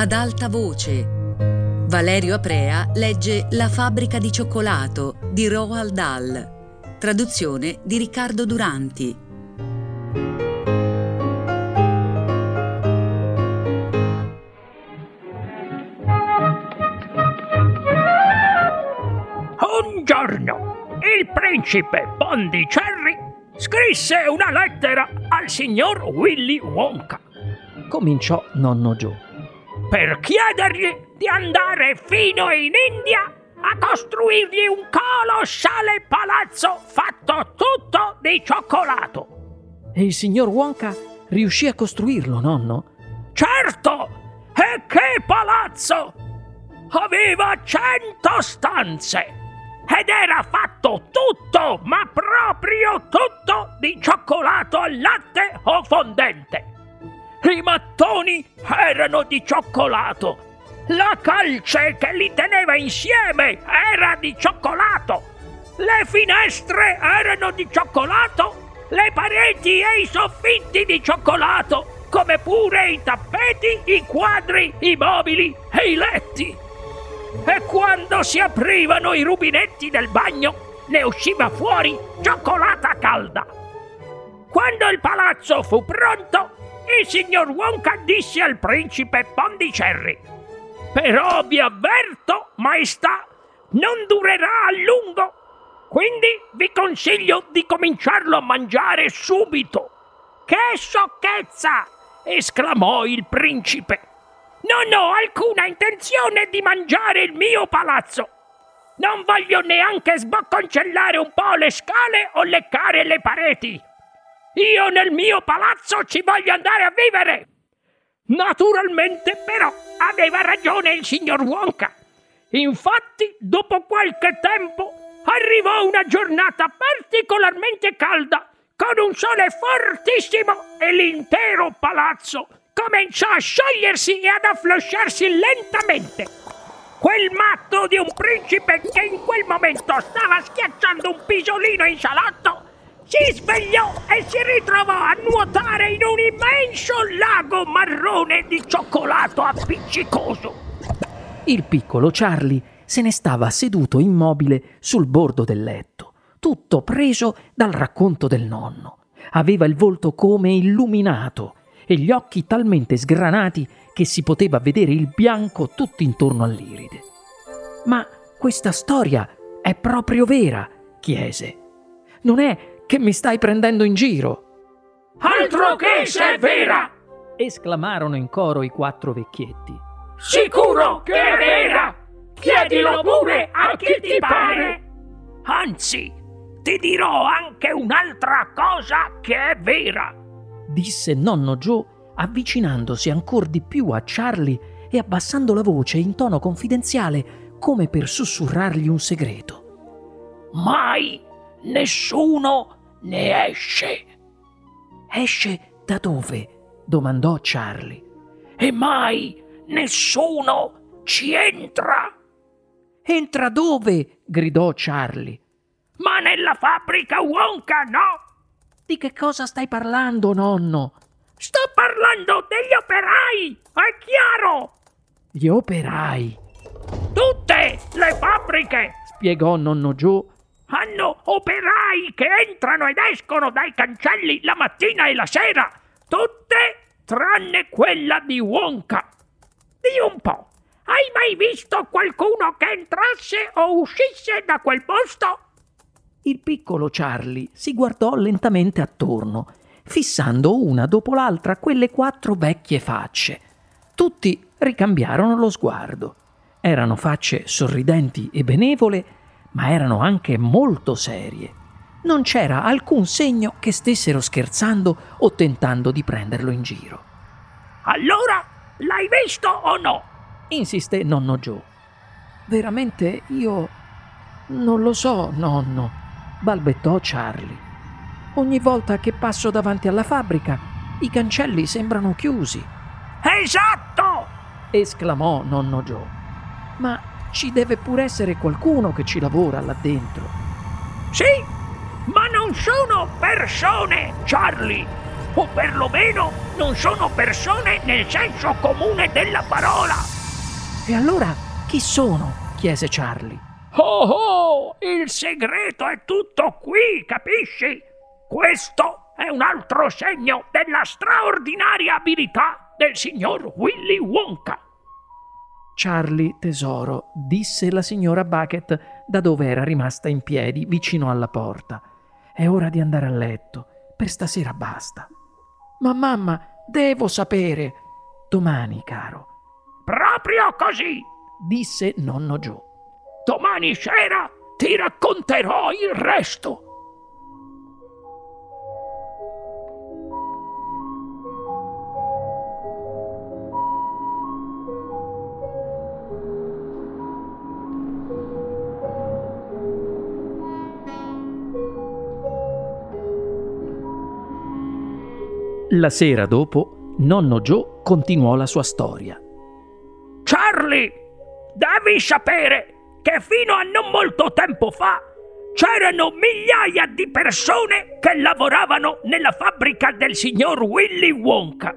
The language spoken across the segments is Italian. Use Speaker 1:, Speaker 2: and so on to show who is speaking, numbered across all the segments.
Speaker 1: Ad alta voce. Valerio Aprea legge La fabbrica di cioccolato di Roald Dahl. Traduzione di Riccardo Duranti.
Speaker 2: Un giorno il principe Pondicherry scrisse una lettera al signor Willy Wonka
Speaker 3: Cominciò nonno Joe.
Speaker 2: Per chiedergli di andare fino in India a costruirgli un colossale palazzo fatto tutto di cioccolato.
Speaker 3: E il signor Wonka riuscì a costruirlo, nonno?
Speaker 2: Certo! E che palazzo! Aveva cento stanze ed era fatto tutto, ma proprio tutto, di cioccolato al latte o fondente. I mattoni erano di cioccolato. La calce che li teneva insieme era di cioccolato. Le finestre erano di cioccolato. Le pareti e i soffitti di cioccolato, come pure i tappeti, i quadri, i mobili e i letti. E quando si aprivano i rubinetti del bagno, ne usciva fuori cioccolata calda. Quando il palazzo fu pronto, il signor Wonka disse al principe Pondicherry: Però vi avverto, maestà, non durerà a lungo. Quindi vi consiglio di cominciarlo a mangiare subito. Che sciocchezza! esclamò il principe. Non ho alcuna intenzione di mangiare il mio palazzo. Non voglio neanche sbocconcellare un po' le scale o leccare le pareti. Io nel mio palazzo ci voglio andare a vivere. Naturalmente, però, aveva ragione il signor Wonka. Infatti, dopo qualche tempo, arrivò una giornata particolarmente calda, con un sole fortissimo e l'intero palazzo cominciò a sciogliersi e ad afflosciarsi lentamente. Quel matto di un principe che in quel momento stava schiacciando un pisolino in salotto si svegliò e si ritrovò a nuotare in un immenso lago marrone di cioccolato appiccicoso.
Speaker 3: Il piccolo Charlie se ne stava seduto immobile sul bordo del letto, tutto preso dal racconto del nonno. Aveva il volto come illuminato e gli occhi talmente sgranati che si poteva vedere il bianco tutto intorno all'iride. Ma questa storia è proprio vera? chiese. Non è che mi stai prendendo in giro?
Speaker 2: Altro che se è vera!
Speaker 3: esclamarono in coro i quattro vecchietti.
Speaker 2: Sicuro che è vera! Chiedilo pure a chi ti pare! Anzi, ti dirò anche un'altra cosa che è vera!
Speaker 3: disse nonno Joe avvicinandosi ancor di più a Charlie e abbassando la voce in tono confidenziale come per sussurrargli un segreto.
Speaker 2: Mai nessuno ne esce!
Speaker 3: Esce da dove? domandò Charlie.
Speaker 2: E mai nessuno ci entra!
Speaker 3: Entra dove? gridò Charlie.
Speaker 2: Ma nella fabbrica Wonka no!
Speaker 3: Di che cosa stai parlando, nonno?
Speaker 2: Sto parlando degli operai, è chiaro!
Speaker 3: Gli operai,
Speaker 2: Tutte le fabbriche
Speaker 3: spiegò nonno Joe.
Speaker 2: Hanno operai che entrano ed escono dai cancelli la mattina e la sera. Tutte tranne quella di Wonka. Di un po'. Hai mai visto qualcuno che entrasse o uscisse da quel posto?
Speaker 3: Il piccolo Charlie si guardò lentamente attorno, fissando una dopo l'altra quelle quattro vecchie facce. Tutti ricambiarono lo sguardo. Erano facce sorridenti e benevole, ma erano anche molto serie. Non c'era alcun segno che stessero scherzando o tentando di prenderlo in giro.
Speaker 2: Allora, l'hai visto o no?
Speaker 3: Insiste nonno Joe. Veramente io non lo so, nonno, balbettò Charlie. Ogni volta che passo davanti alla fabbrica, i cancelli sembrano chiusi,
Speaker 2: Esatto!
Speaker 3: esclamò nonno Joe. Ma ci deve pure essere qualcuno che ci lavora là dentro.
Speaker 2: Sì, ma non sono persone, Charlie. o perlomeno non sono persone nel senso comune della parola.
Speaker 3: E allora chi sono? chiese Charlie.
Speaker 2: Oh oh, il segreto è tutto qui, capisci? Questo è un altro segno della straordinaria abilità del signor Willy Wonka.
Speaker 3: Charlie, tesoro, disse la signora Bucket da dove era rimasta in piedi vicino alla porta. È ora di andare a letto. Per stasera basta. Ma mamma, devo sapere. Domani, caro.
Speaker 2: Proprio così,
Speaker 3: disse nonno Joe.
Speaker 2: Domani sera ti racconterò il resto.
Speaker 3: La sera dopo, nonno Joe continuò la sua storia.
Speaker 2: Charlie, devi sapere che fino a non molto tempo fa c'erano migliaia di persone che lavoravano nella fabbrica del signor Willy Wonka.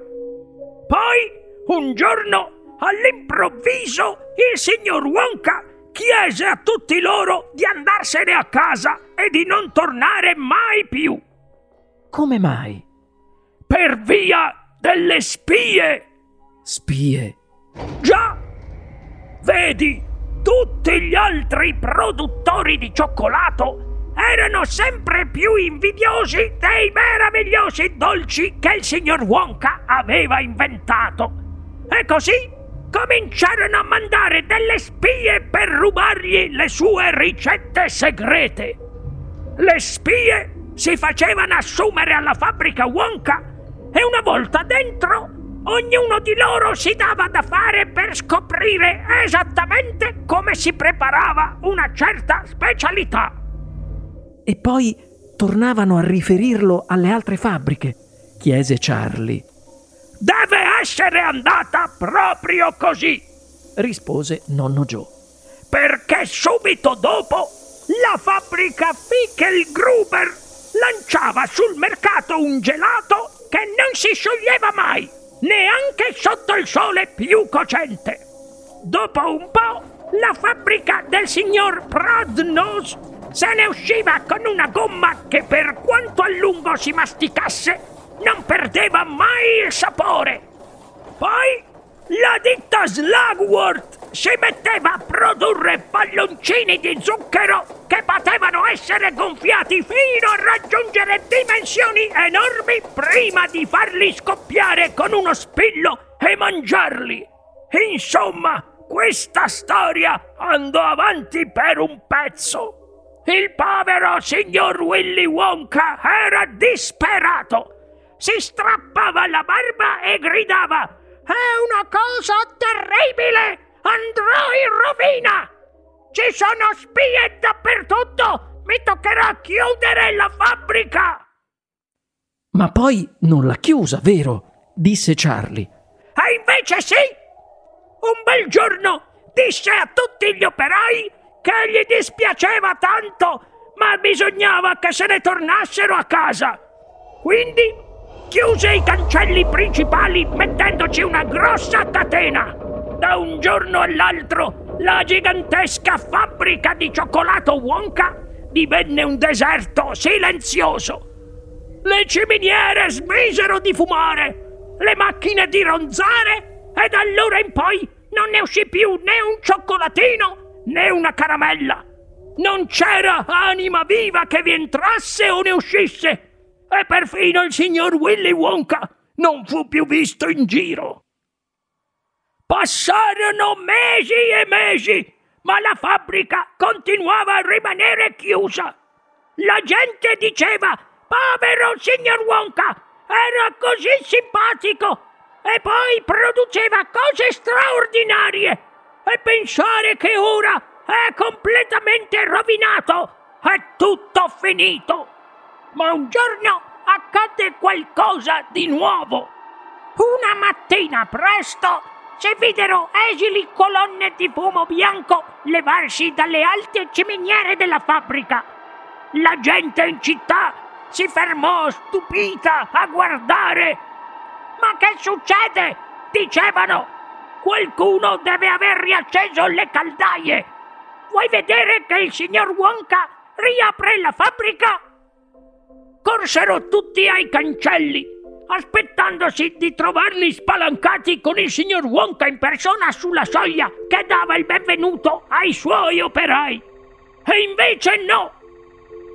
Speaker 2: Poi, un giorno, all'improvviso, il signor Wonka chiese a tutti loro di andarsene a casa e di non tornare mai più.
Speaker 3: Come mai?
Speaker 2: Per via delle spie.
Speaker 3: Spie?
Speaker 2: Già! Vedi, tutti gli altri produttori di cioccolato erano sempre più invidiosi dei meravigliosi dolci che il signor Wonka aveva inventato. E così cominciarono a mandare delle spie per rubargli le sue ricette segrete. Le spie si facevano assumere alla fabbrica Wonka e una volta dentro ognuno di loro si dava da fare per scoprire esattamente come si preparava una certa specialità.
Speaker 3: E poi tornavano a riferirlo alle altre fabbriche, chiese Charlie.
Speaker 2: Deve essere andata proprio così,
Speaker 3: rispose nonno Joe.
Speaker 2: Perché subito dopo la fabbrica Fickelgruber lanciava sul mercato un gelato che non si scioglieva mai, neanche sotto il sole più cocente. Dopo un po', la fabbrica del signor Prodnose se ne usciva con una gomma che per quanto a lungo si masticasse non perdeva mai il sapore. Poi la ditta Slugworth si metteva a produrre palloncini di zucchero che potevano essere gonfiati fino a raggiungere dimensioni enormi prima di farli scoppiare con uno spillo e mangiarli. Insomma, questa storia andò avanti per un pezzo. Il povero signor Willy Wonka era disperato si strappava la barba e gridava È una cosa terribile! Andrò in rovina! Ci sono spie dappertutto! Mi toccherà chiudere la fabbrica!
Speaker 3: Ma poi non l'ha chiusa, vero? disse Charlie.
Speaker 2: E invece sì! Un bel giorno disse a tutti gli operai che gli dispiaceva tanto, ma bisognava che se ne tornassero a casa. Quindi chiuse i cancelli principali mettendoci una grossa catena. Da un giorno all'altro la gigantesca fabbrica di cioccolato Wonka divenne un deserto silenzioso. Le ciminiere smisero di fumare, le macchine di ronzare e da allora in poi non ne uscì più né un cioccolatino né una caramella. Non c'era anima viva che vi entrasse o ne uscisse e perfino il signor Willy Wonka non fu più visto in giro. Passarono mesi e mesi, ma la fabbrica continuava a rimanere chiusa. La gente diceva, povero signor Wonka, era così simpatico e poi produceva cose straordinarie. E pensare che ora è completamente rovinato, è tutto finito ma un giorno accadde qualcosa di nuovo. Una mattina presto si videro esili colonne di fumo bianco levarsi dalle alte ciminiere della fabbrica. La gente in città si fermò stupita a guardare. Ma che succede? Dicevano. Qualcuno deve aver riacceso le caldaie. Vuoi vedere che il signor Wonka riapre la fabbrica? Corsero tutti ai cancelli, aspettandosi di trovarli spalancati con il signor Wonka in persona sulla soglia che dava il benvenuto ai suoi operai. E invece no!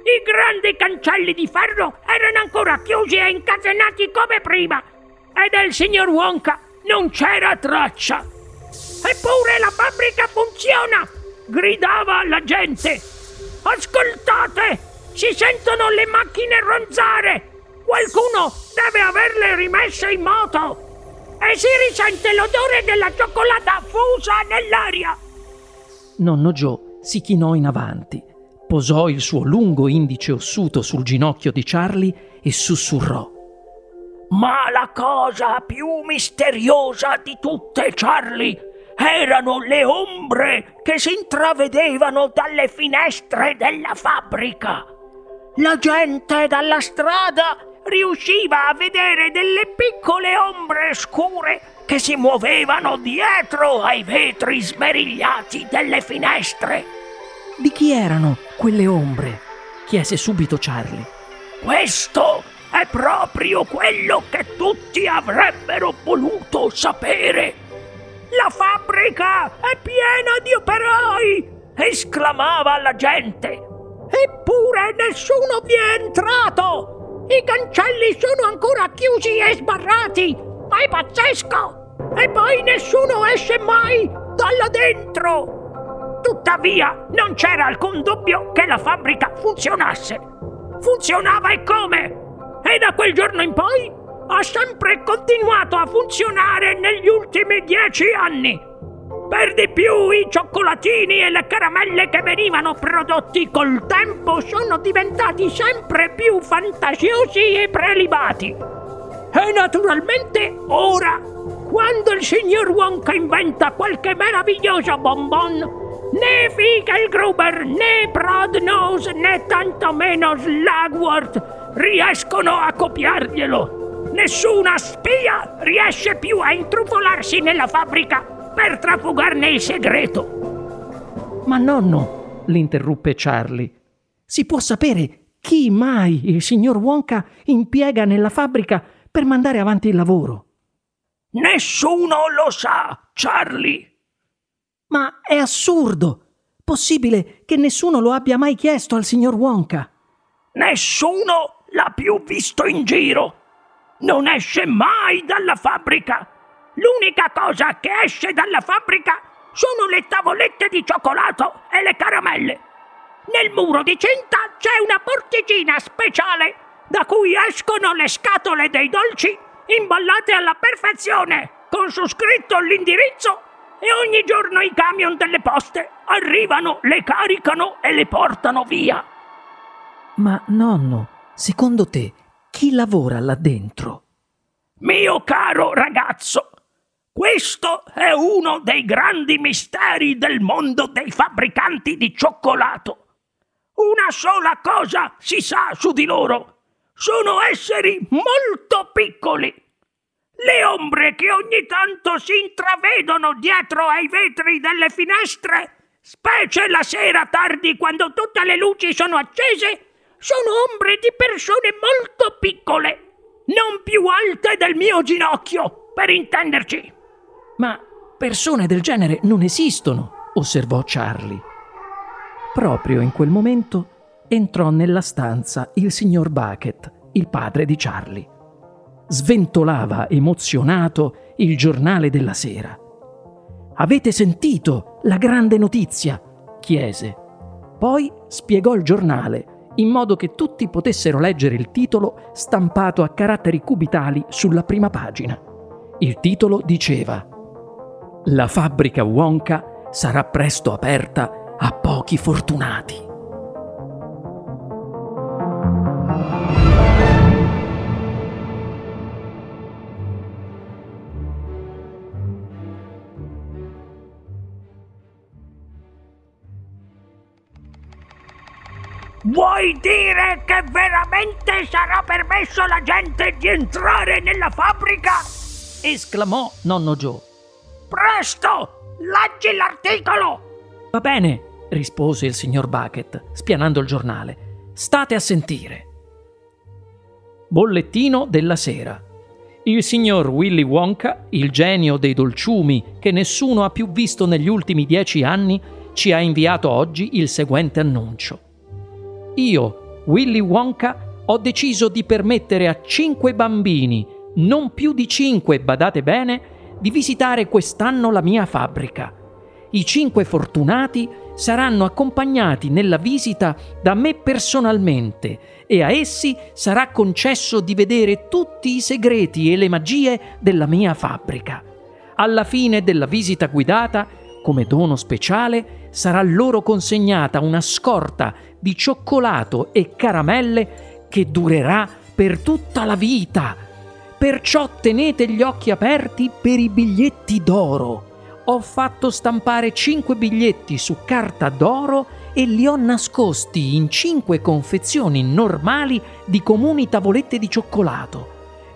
Speaker 2: I grandi cancelli di ferro erano ancora chiusi e incatenati come prima e del signor Wonka non c'era traccia. Eppure la fabbrica funziona! gridava la gente. Ascoltate! Si sentono le macchine ronzare! Qualcuno deve averle rimesse in moto! E si risente l'odore della cioccolata fusa nell'aria!
Speaker 3: Nonno Joe si chinò in avanti, posò il suo lungo indice ossuto sul ginocchio di Charlie e sussurrò.
Speaker 2: Ma la cosa più misteriosa di tutte, Charlie, erano le ombre che si intravedevano dalle finestre della fabbrica. La gente dalla strada riusciva a vedere delle piccole ombre scure che si muovevano dietro ai vetri smerigliati delle finestre.
Speaker 3: Di chi erano quelle ombre? chiese subito Charlie.
Speaker 2: Questo è proprio quello che tutti avrebbero voluto sapere. La fabbrica è piena di operai! esclamava la gente. Eppure nessuno vi è entrato! I cancelli sono ancora chiusi e sbarrati! Ma è pazzesco! E poi nessuno esce mai da là dentro! Tuttavia, non c'era alcun dubbio che la fabbrica funzionasse. Funzionava e come? E da quel giorno in poi ha sempre continuato a funzionare negli ultimi dieci anni. Per di più i cioccolatini e le caramelle che venivano prodotti col tempo sono diventati sempre più fantasiosi e prelibati. E naturalmente ora, quando il signor Wonka inventa qualche meraviglioso bonbon, né Gruber, né Prodnose, né tantomeno Slagworth riescono a copiarglielo. Nessuna spia riesce più a intrufolarsi nella fabbrica per trafugarne il segreto.
Speaker 3: Ma nonno, l'interruppe Charlie, si può sapere chi mai il signor Wonka impiega nella fabbrica per mandare avanti il lavoro?
Speaker 2: Nessuno lo sa, Charlie.
Speaker 3: Ma è assurdo! Possibile che nessuno lo abbia mai chiesto al signor Wonka?
Speaker 2: Nessuno l'ha più visto in giro non esce mai dalla fabbrica. L'unica cosa che esce dalla fabbrica sono le tavolette di cioccolato e le caramelle. Nel muro di cinta c'è una porticina speciale da cui escono le scatole dei dolci imballate alla perfezione, con su scritto l'indirizzo e ogni giorno i camion delle poste arrivano, le caricano e le portano via.
Speaker 3: Ma nonno, secondo te chi lavora là dentro?
Speaker 2: Mio caro ragazzo, questo è uno dei grandi misteri del mondo dei fabbricanti di cioccolato. Una sola cosa si sa su di loro. Sono esseri molto piccoli. Le ombre che ogni tanto si intravedono dietro ai vetri delle finestre, specie la sera tardi quando tutte le luci sono accese, sono ombre di persone molto piccole, non più alte del mio ginocchio, per intenderci.
Speaker 3: Ma persone del genere non esistono, osservò Charlie. Proprio in quel momento entrò nella stanza il signor Bucket, il padre di Charlie. Sventolava emozionato il giornale della sera. Avete sentito la grande notizia? chiese. Poi spiegò il giornale in modo che tutti potessero leggere il titolo stampato a caratteri cubitali sulla prima pagina. Il titolo diceva La fabbrica Wonka sarà presto aperta a pochi fortunati.
Speaker 2: Vuoi dire che veramente sarà permesso alla gente di entrare nella fabbrica?
Speaker 3: esclamò nonno Joe.
Speaker 2: Presto! Leggi l'articolo!
Speaker 3: Va bene, rispose il signor Bucket, spianando il giornale. State a sentire. Bollettino della sera. Il signor Willy Wonka, il genio dei dolciumi che nessuno ha più visto negli ultimi dieci anni, ci ha inviato oggi il seguente annuncio. Io, Willy Wonka, ho deciso di permettere a cinque bambini, non più di cinque, badate bene, di visitare quest'anno la mia fabbrica. I cinque fortunati saranno accompagnati nella visita da me personalmente e a essi sarà concesso di vedere tutti i segreti e le magie della mia fabbrica. Alla fine della visita guidata, come dono speciale, sarà loro consegnata una scorta di cioccolato e caramelle che durerà per tutta la vita. Perciò tenete gli occhi aperti per i biglietti d'oro ho fatto stampare cinque biglietti su carta d'oro e li ho nascosti in cinque confezioni normali di comuni tavolette di cioccolato.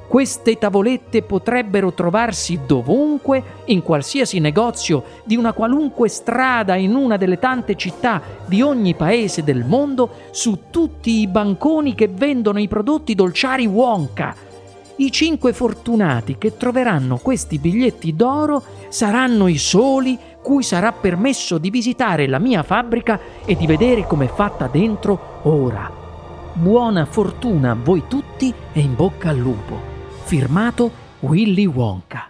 Speaker 3: Queste tavolette potrebbero trovarsi dovunque, in qualsiasi negozio di una qualunque strada in una delle tante città di ogni paese del mondo, su tutti i banconi che vendono i prodotti dolciari Wonka i cinque fortunati che troveranno questi biglietti d'oro saranno i soli cui sarà permesso di visitare la mia fabbrica e di vedere com'è fatta dentro ora. Buona fortuna a voi tutti e in bocca al lupo. Firmato Willy Wonka.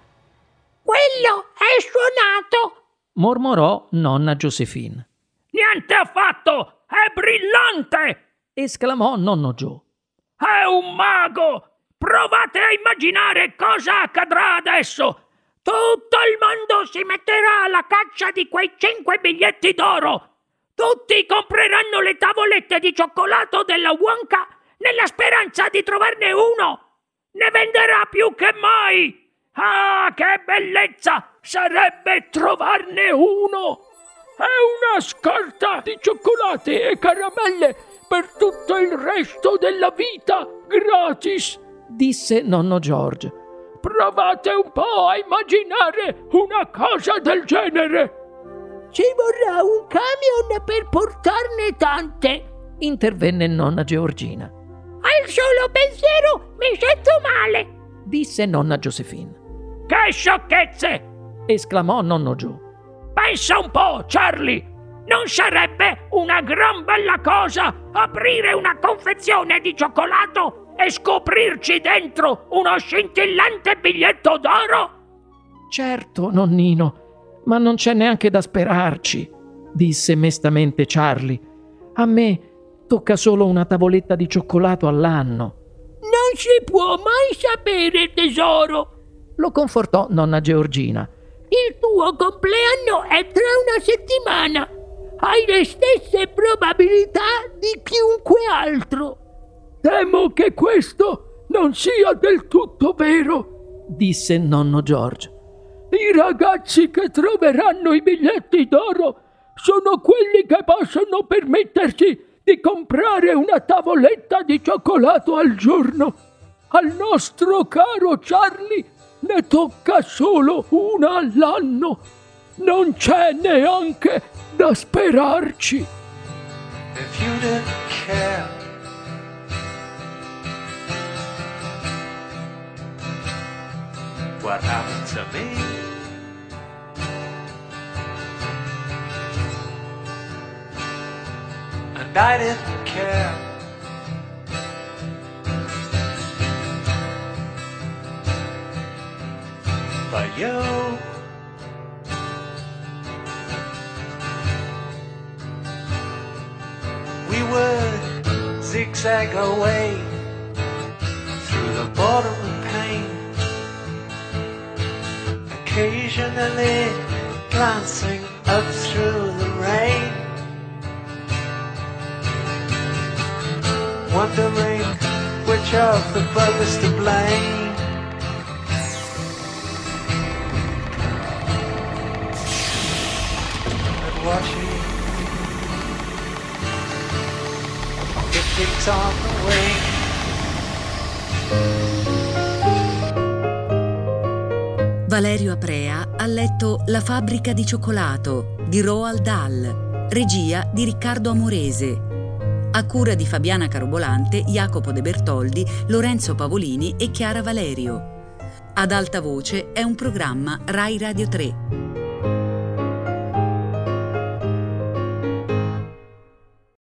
Speaker 2: Quello è suonato!
Speaker 3: mormorò nonna Josephine.
Speaker 2: Niente affatto! È brillante!
Speaker 3: esclamò nonno Joe.
Speaker 2: È un mago! Provate a immaginare cosa accadrà adesso. Tutto il mondo si metterà alla caccia di quei cinque biglietti d'oro. Tutti compreranno le tavolette di cioccolato della Wonka nella speranza di trovarne uno. Ne venderà più che mai. Ah, che bellezza sarebbe trovarne uno. È una scorta di cioccolate e caramelle per tutto il resto della vita, gratis
Speaker 3: disse nonno George.
Speaker 2: Provate un po' a immaginare una cosa del genere. Ci vorrà un camion per portarne tante,
Speaker 3: intervenne nonna Georgina.
Speaker 2: Al solo pensiero mi sento male,
Speaker 3: disse nonna Josephine.
Speaker 2: Che sciocchezze!
Speaker 3: esclamò nonno Joe.
Speaker 2: Pensa un po', Charlie. Non sarebbe una gran bella cosa aprire una confezione di cioccolato e scoprirci dentro uno scintillante biglietto d'oro?
Speaker 3: Certo, nonnino, ma non c'è neanche da sperarci, disse mestamente Charlie. A me tocca solo una tavoletta di cioccolato all'anno.
Speaker 2: Non si può mai sapere, tesoro,
Speaker 3: lo confortò nonna Georgina.
Speaker 2: Il tuo compleanno è tra una settimana. Hai le stesse probabilità di chiunque altro. Temo che questo non sia del tutto vero, disse nonno George. I ragazzi che troveranno i biglietti d'oro sono quelli che possono permettersi di comprare una tavoletta di cioccolato al giorno. Al nostro caro Charlie ne tocca solo una all'anno. Non c'è neanche da sperarci. If you didn't care. What happened to me. And I didn't care. But you. We would zigzag away through the bottom occasionally glancing up through the rain, wondering which of the brothers to blame. And watching
Speaker 1: on the way. Valerio Aprea ha letto La fabbrica di cioccolato di Roald Dahl, regia di Riccardo Amorese. A cura di Fabiana Carobolante, Jacopo De Bertoldi, Lorenzo Pavolini e Chiara Valerio. Ad alta voce è un programma Rai Radio 3.